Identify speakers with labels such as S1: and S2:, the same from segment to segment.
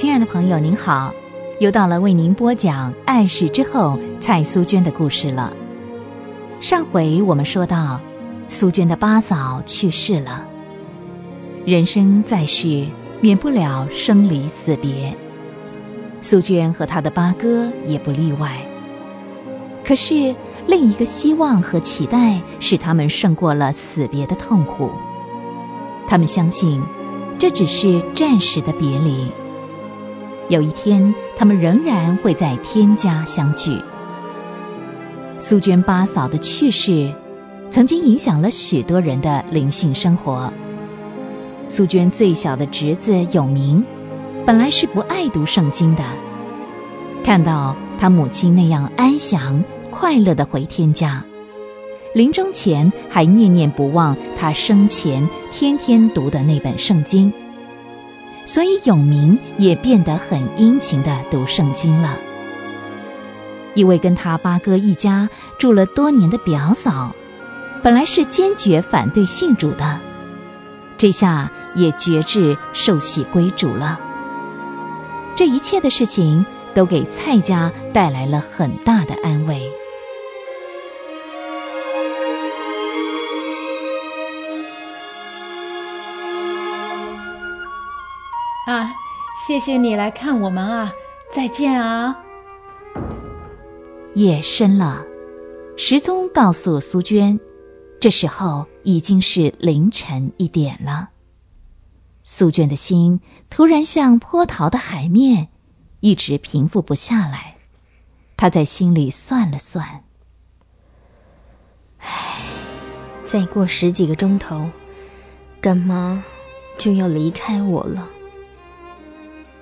S1: 亲爱的朋友，您好，又到了为您播讲《暗示之后》蔡苏娟的故事了。上回我们说到，苏娟的八嫂去世了。人生在世，免不了生离死别，苏娟和她的八哥也不例外。可是另一个希望和期待，使他们胜过了死别的痛苦。他们相信，这只是暂时的别离。有一天，他们仍然会在天家相聚。苏娟八嫂的去世，曾经影响了许多人的灵性生活。苏娟最小的侄子永明，本来是不爱读圣经的，看到他母亲那样安详快乐的回天家，临终前还念念不忘他生前天天读的那本圣经。所以永明也变得很殷勤的读圣经了。一位跟他八哥一家住了多年的表嫂，本来是坚决反对信主的，这下也决志受洗归主了。这一切的事情都给蔡家带来了很大的安慰。
S2: 啊，谢谢你来看我们啊！再见啊！
S1: 夜深了，时钟告诉苏娟，这时候已经是凌晨一点了。苏娟的心突然像波涛的海面，一直平复不下来。她在心里算了算，
S3: 唉，再过十几个钟头，干妈就要离开我了。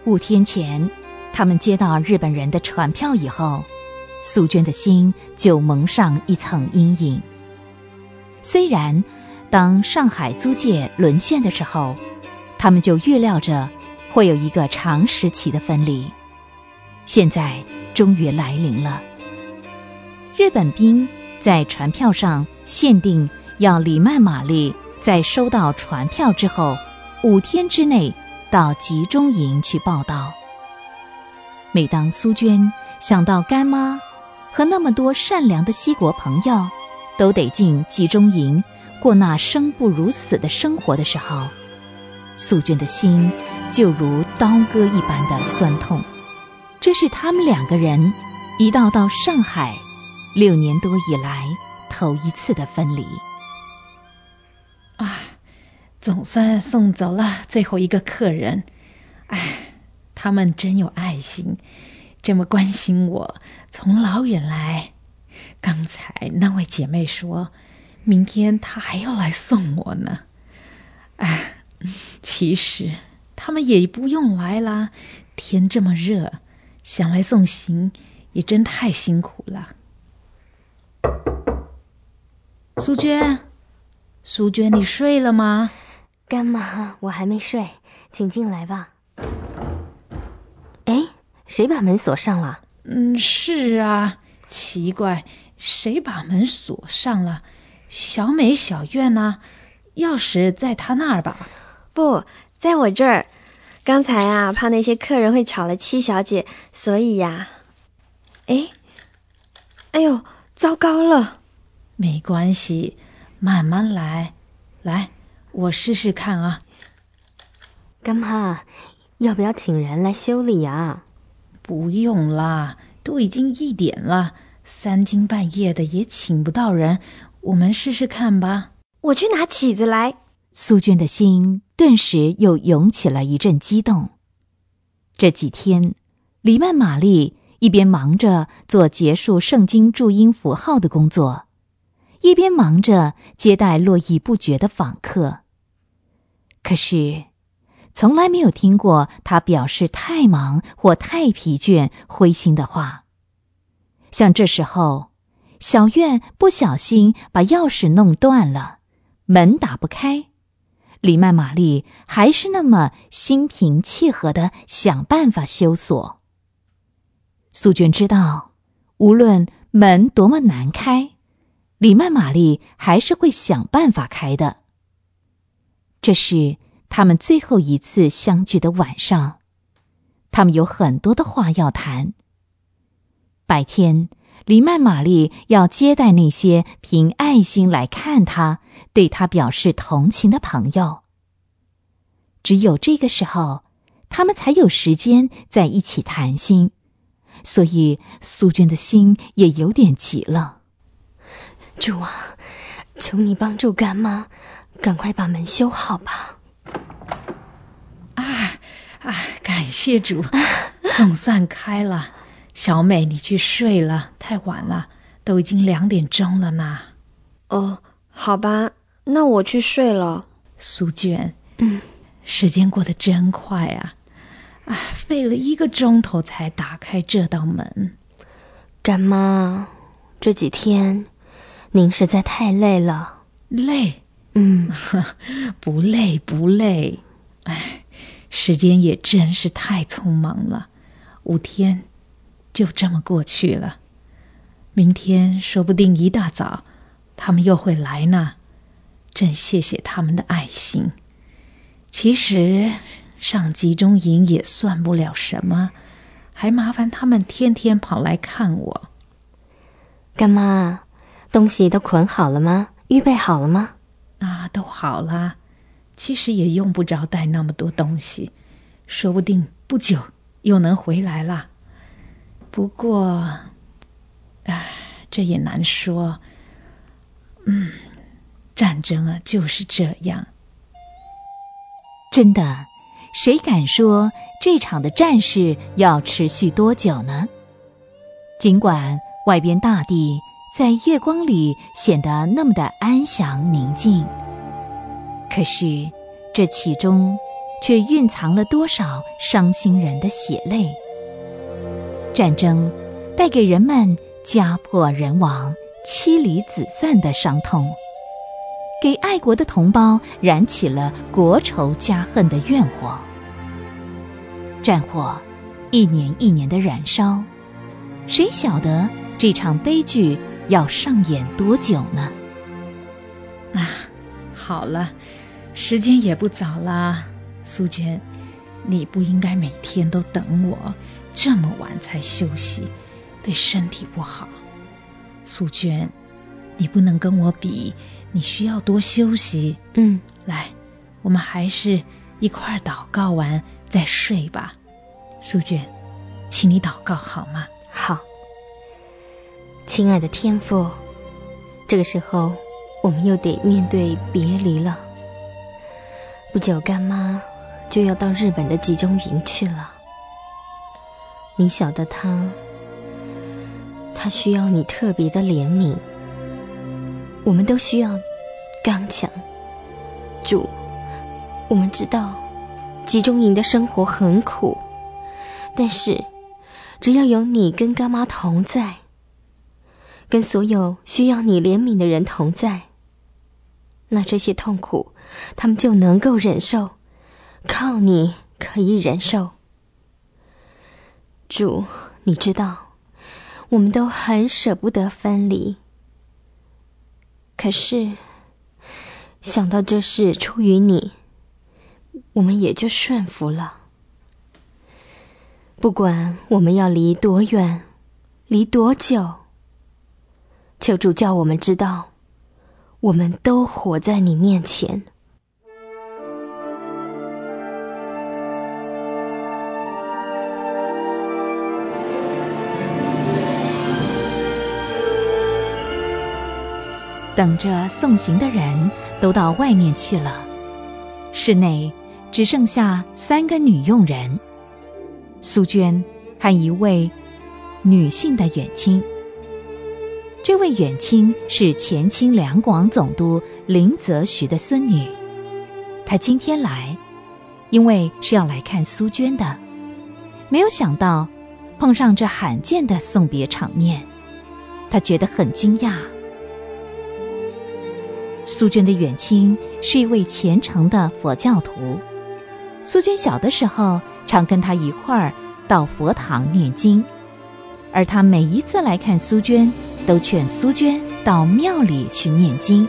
S1: 五天前，他们接到日本人的船票以后，苏娟的心就蒙上一层阴影。虽然，当上海租界沦陷的时候，他们就预料着会有一个长时期的分离，现在终于来临了。日本兵在船票上限定要李曼玛丽在收到船票之后五天之内。到集中营去报道。每当苏娟想到干妈和那么多善良的西国朋友都得进集中营过那生不如死的生活的时候，苏娟的心就如刀割一般的酸痛。这是他们两个人一道到上海六年多以来头一次的分离。
S2: 总算送走了最后一个客人，哎，他们真有爱心，这么关心我，从老远来。刚才那位姐妹说，明天她还要来送我呢。哎，其实他们也不用来啦，天这么热，想来送行也真太辛苦了。苏娟，苏娟，你睡了吗？
S3: 干妈，我还没睡，请进来吧。哎，谁把门锁上了？
S2: 嗯，是啊，奇怪，谁把门锁上了？小美、小月呢？钥匙在她那儿吧？
S4: 不在我这儿。刚才啊，怕那些客人会吵了七小姐，所以呀。哎，哎呦，糟糕了！
S2: 没关系，慢慢来，来。我试试看啊，
S3: 干妈，要不要请人来修理啊？
S2: 不用啦，都已经一点了，三更半夜的也请不到人。我们试试看吧。
S4: 我去拿起子来。
S1: 苏娟的心顿时又涌起了一阵激动。这几天，李曼玛丽一边忙着做结束圣经注音符号的工作。一边忙着接待络绎不绝的访客，可是从来没有听过他表示太忙或太疲倦、灰心的话。像这时候，小院不小心把钥匙弄断了，门打不开，李曼玛丽还是那么心平气和的想办法修锁。苏娟知道，无论门多么难开。李曼玛丽还是会想办法开的。这是他们最后一次相聚的晚上，他们有很多的话要谈。白天，黎曼玛丽要接待那些凭爱心来看他、对他表示同情的朋友。只有这个时候，他们才有时间在一起谈心，所以苏娟的心也有点急了。
S3: 主啊，求你帮助干妈，赶快把门修好吧！
S2: 啊啊！感谢主，总算开了。小美，你去睡了，太晚了，都已经两点钟了呢。
S4: 哦，好吧，那我去睡了。
S2: 苏娟，
S3: 嗯。
S2: 时间过得真快啊！啊，费了一个钟头才打开这道门。
S3: 干妈，这几天您实在太累了。
S2: 累？
S3: 嗯，
S2: 不累不累。哎，时间也真是太匆忙了，五天就这么过去了。明天说不定一大早他们又会来呢。真谢谢他们的爱心。其实上集中营也算不了什么，还麻烦他们天天跑来看我。
S3: 干妈，东西都捆好了吗？预备好了吗？
S2: 好了。其实也用不着带那么多东西，说不定不久又能回来了。不过，唉，这也难说。嗯，战争啊，就是这样。
S1: 真的，谁敢说这场的战事要持续多久呢？尽管外边大地在月光里显得那么的安详宁静，可是这其中却蕴藏了多少伤心人的血泪。战争带给人们家破人亡、妻离子散的伤痛。给爱国的同胞燃起了国仇家恨的怨火，战火一年一年的燃烧，谁晓得这场悲剧要上演多久呢？
S2: 啊，好了，时间也不早了，苏娟，你不应该每天都等我这么晚才休息，对身体不好。苏娟，你不能跟我比。你需要多休息。
S3: 嗯，
S2: 来，我们还是一块儿祷告完再睡吧。苏娟，请你祷告好吗？
S3: 好，亲爱的天父，这个时候我们又得面对别离了。不久，干妈就要到日本的集中营去了。你晓得他，他需要你特别的怜悯。我们都需要刚强。主，我们知道集中营的生活很苦，但是只要有你跟干妈同在，跟所有需要你怜悯的人同在，那这些痛苦他们就能够忍受，靠你可以忍受。主，你知道，我们都很舍不得分离。可是，想到这事出于你，我们也就顺服了。不管我们要离多远，离多久，求主叫我们知道，我们都活在你面前。
S1: 等着送行的人都到外面去了，室内只剩下三个女佣人：苏娟和一位女性的远亲。这位远亲是前清两广总督林则徐的孙女，她今天来，因为是要来看苏娟的。没有想到碰上这罕见的送别场面，她觉得很惊讶。苏娟的远亲是一位虔诚的佛教徒。苏娟小的时候常跟他一块儿到佛堂念经，而他每一次来看苏娟，都劝苏娟到庙里去念经。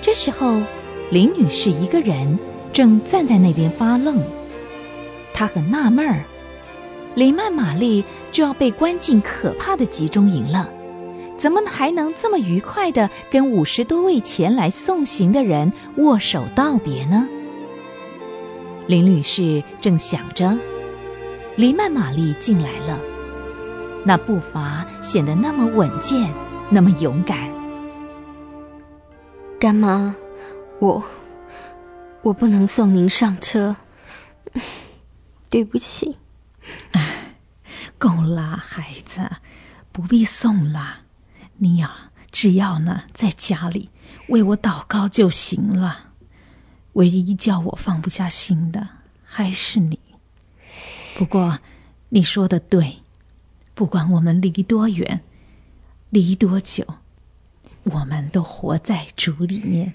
S1: 这时候，林女士一个人正站在那边发愣。她很纳闷儿，林曼玛丽就要被关进可怕的集中营了，怎么还能这么愉快的跟五十多位前来送行的人握手道别呢？林女士正想着，黎曼玛丽进来了，那步伐显得那么稳健，那么勇敢。
S3: 干妈，我我不能送您上车。对不起，
S2: 哎，够啦，孩子，不必送啦。你呀，只要呢在家里为我祷告就行了。唯一叫我放不下心的还是你。不过你说的对，不管我们离多远，离多久，我们都活在主里面，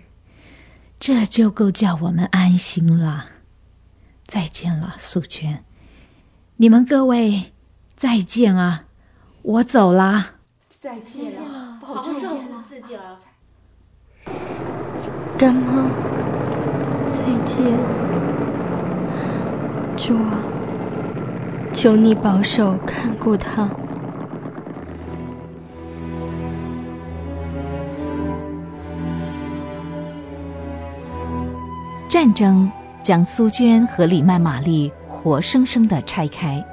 S2: 这就够叫我们安心了。再见了，素娟。你们各位，再见啊！我走啦。
S5: 再见了，保重自己了。
S3: 干妈，再见。主啊，求你保守看顾他。
S1: 战争。将苏娟和李曼玛丽活生生的拆开。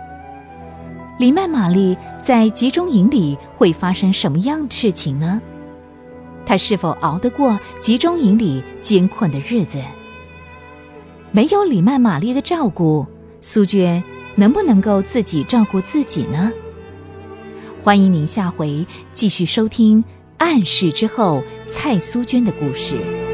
S1: 李曼玛丽在集中营里会发生什么样的事情呢？她是否熬得过集中营里艰困的日子？没有李曼玛丽的照顾，苏娟能不能够自己照顾自己呢？欢迎您下回继续收听《暗示之后》蔡苏娟的故事。